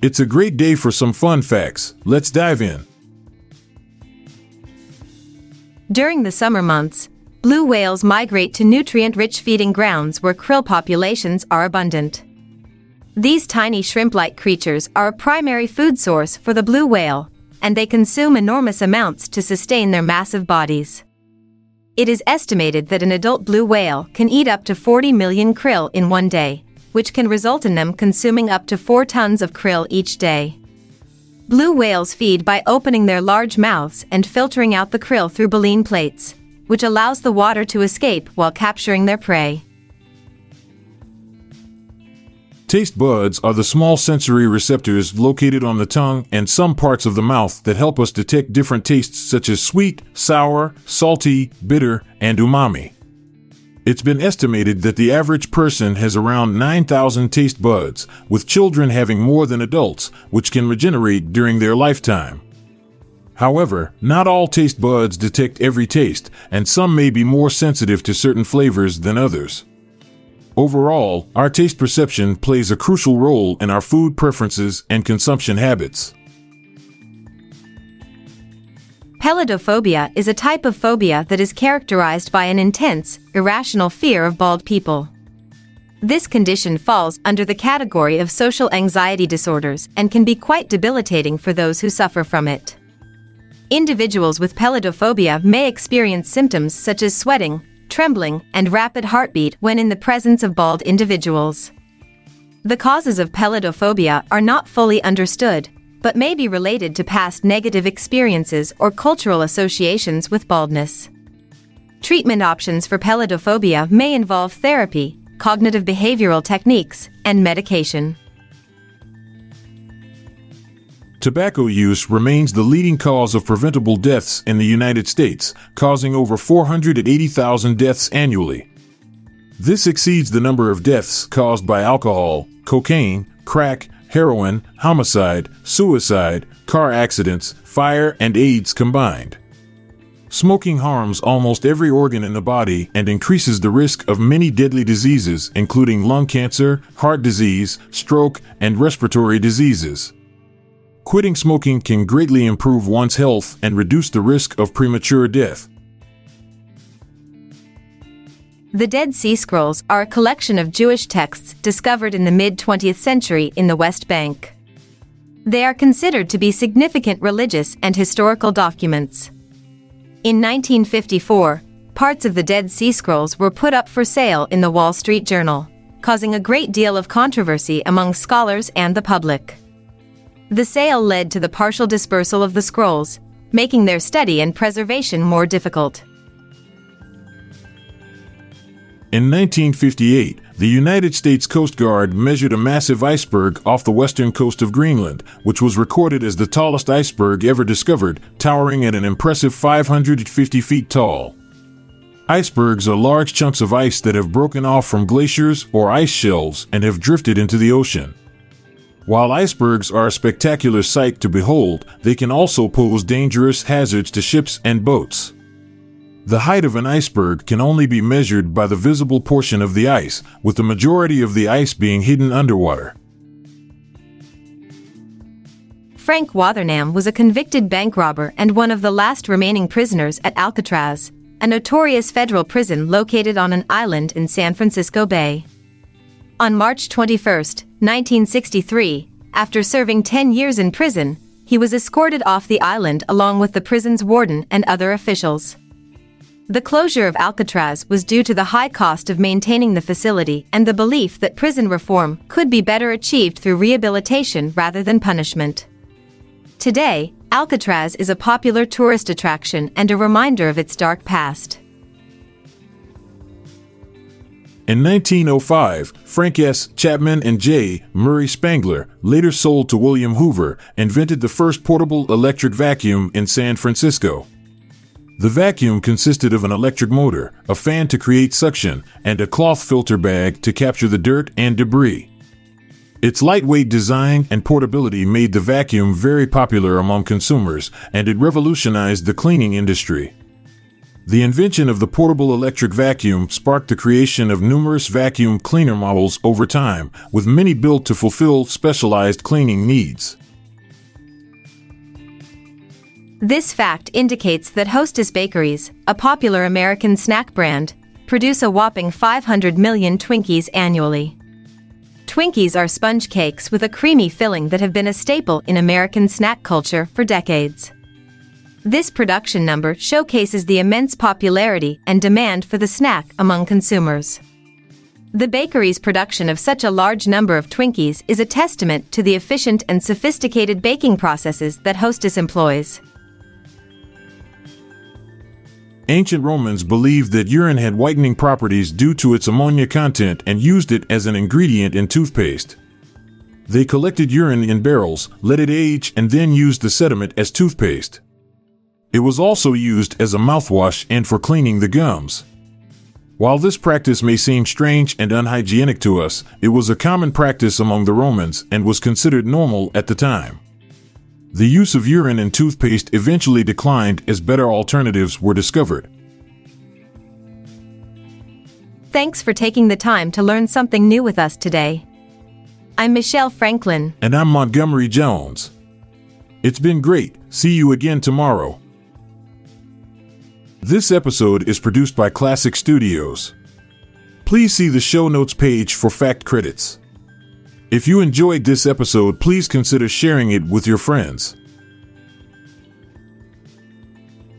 It's a great day for some fun facts. Let's dive in. During the summer months, blue whales migrate to nutrient rich feeding grounds where krill populations are abundant. These tiny shrimp like creatures are a primary food source for the blue whale, and they consume enormous amounts to sustain their massive bodies. It is estimated that an adult blue whale can eat up to 40 million krill in one day, which can result in them consuming up to 4 tons of krill each day. Blue whales feed by opening their large mouths and filtering out the krill through baleen plates, which allows the water to escape while capturing their prey. Taste buds are the small sensory receptors located on the tongue and some parts of the mouth that help us detect different tastes such as sweet, sour, salty, bitter, and umami. It's been estimated that the average person has around 9,000 taste buds, with children having more than adults, which can regenerate during their lifetime. However, not all taste buds detect every taste, and some may be more sensitive to certain flavors than others. Overall, our taste perception plays a crucial role in our food preferences and consumption habits. Peladophobia is a type of phobia that is characterized by an intense, irrational fear of bald people. This condition falls under the category of social anxiety disorders and can be quite debilitating for those who suffer from it. Individuals with peladophobia may experience symptoms such as sweating, trembling, and rapid heartbeat when in the presence of bald individuals. The causes of peladophobia are not fully understood, but may be related to past negative experiences or cultural associations with baldness. Treatment options for peladophobia may involve therapy, cognitive behavioral techniques, and medication. Tobacco use remains the leading cause of preventable deaths in the United States, causing over 480,000 deaths annually. This exceeds the number of deaths caused by alcohol, cocaine, crack, heroin, homicide, suicide, car accidents, fire, and AIDS combined. Smoking harms almost every organ in the body and increases the risk of many deadly diseases, including lung cancer, heart disease, stroke, and respiratory diseases. Quitting smoking can greatly improve one's health and reduce the risk of premature death. The Dead Sea Scrolls are a collection of Jewish texts discovered in the mid 20th century in the West Bank. They are considered to be significant religious and historical documents. In 1954, parts of the Dead Sea Scrolls were put up for sale in the Wall Street Journal, causing a great deal of controversy among scholars and the public. The sale led to the partial dispersal of the scrolls, making their study and preservation more difficult. In 1958, the United States Coast Guard measured a massive iceberg off the western coast of Greenland, which was recorded as the tallest iceberg ever discovered, towering at an impressive 550 feet tall. Icebergs are large chunks of ice that have broken off from glaciers or ice shelves and have drifted into the ocean. While icebergs are a spectacular sight to behold, they can also pose dangerous hazards to ships and boats. The height of an iceberg can only be measured by the visible portion of the ice, with the majority of the ice being hidden underwater. Frank Wathernam was a convicted bank robber and one of the last remaining prisoners at Alcatraz, a notorious federal prison located on an island in San Francisco Bay. On March 21, 1963, after serving 10 years in prison, he was escorted off the island along with the prison's warden and other officials. The closure of Alcatraz was due to the high cost of maintaining the facility and the belief that prison reform could be better achieved through rehabilitation rather than punishment. Today, Alcatraz is a popular tourist attraction and a reminder of its dark past. In 1905, Frank S. Chapman and J. Murray Spangler, later sold to William Hoover, invented the first portable electric vacuum in San Francisco. The vacuum consisted of an electric motor, a fan to create suction, and a cloth filter bag to capture the dirt and debris. Its lightweight design and portability made the vacuum very popular among consumers, and it revolutionized the cleaning industry. The invention of the portable electric vacuum sparked the creation of numerous vacuum cleaner models over time, with many built to fulfill specialized cleaning needs. This fact indicates that Hostess Bakeries, a popular American snack brand, produce a whopping 500 million Twinkies annually. Twinkies are sponge cakes with a creamy filling that have been a staple in American snack culture for decades. This production number showcases the immense popularity and demand for the snack among consumers. The bakery's production of such a large number of Twinkies is a testament to the efficient and sophisticated baking processes that Hostess employs. Ancient Romans believed that urine had whitening properties due to its ammonia content and used it as an ingredient in toothpaste. They collected urine in barrels, let it age, and then used the sediment as toothpaste. It was also used as a mouthwash and for cleaning the gums. While this practice may seem strange and unhygienic to us, it was a common practice among the Romans and was considered normal at the time. The use of urine in toothpaste eventually declined as better alternatives were discovered. Thanks for taking the time to learn something new with us today. I'm Michelle Franklin. And I'm Montgomery Jones. It's been great. See you again tomorrow. This episode is produced by Klassic Studios. Please see the show notes page for fact credits. If you enjoyed this episode, please consider sharing it with your friends.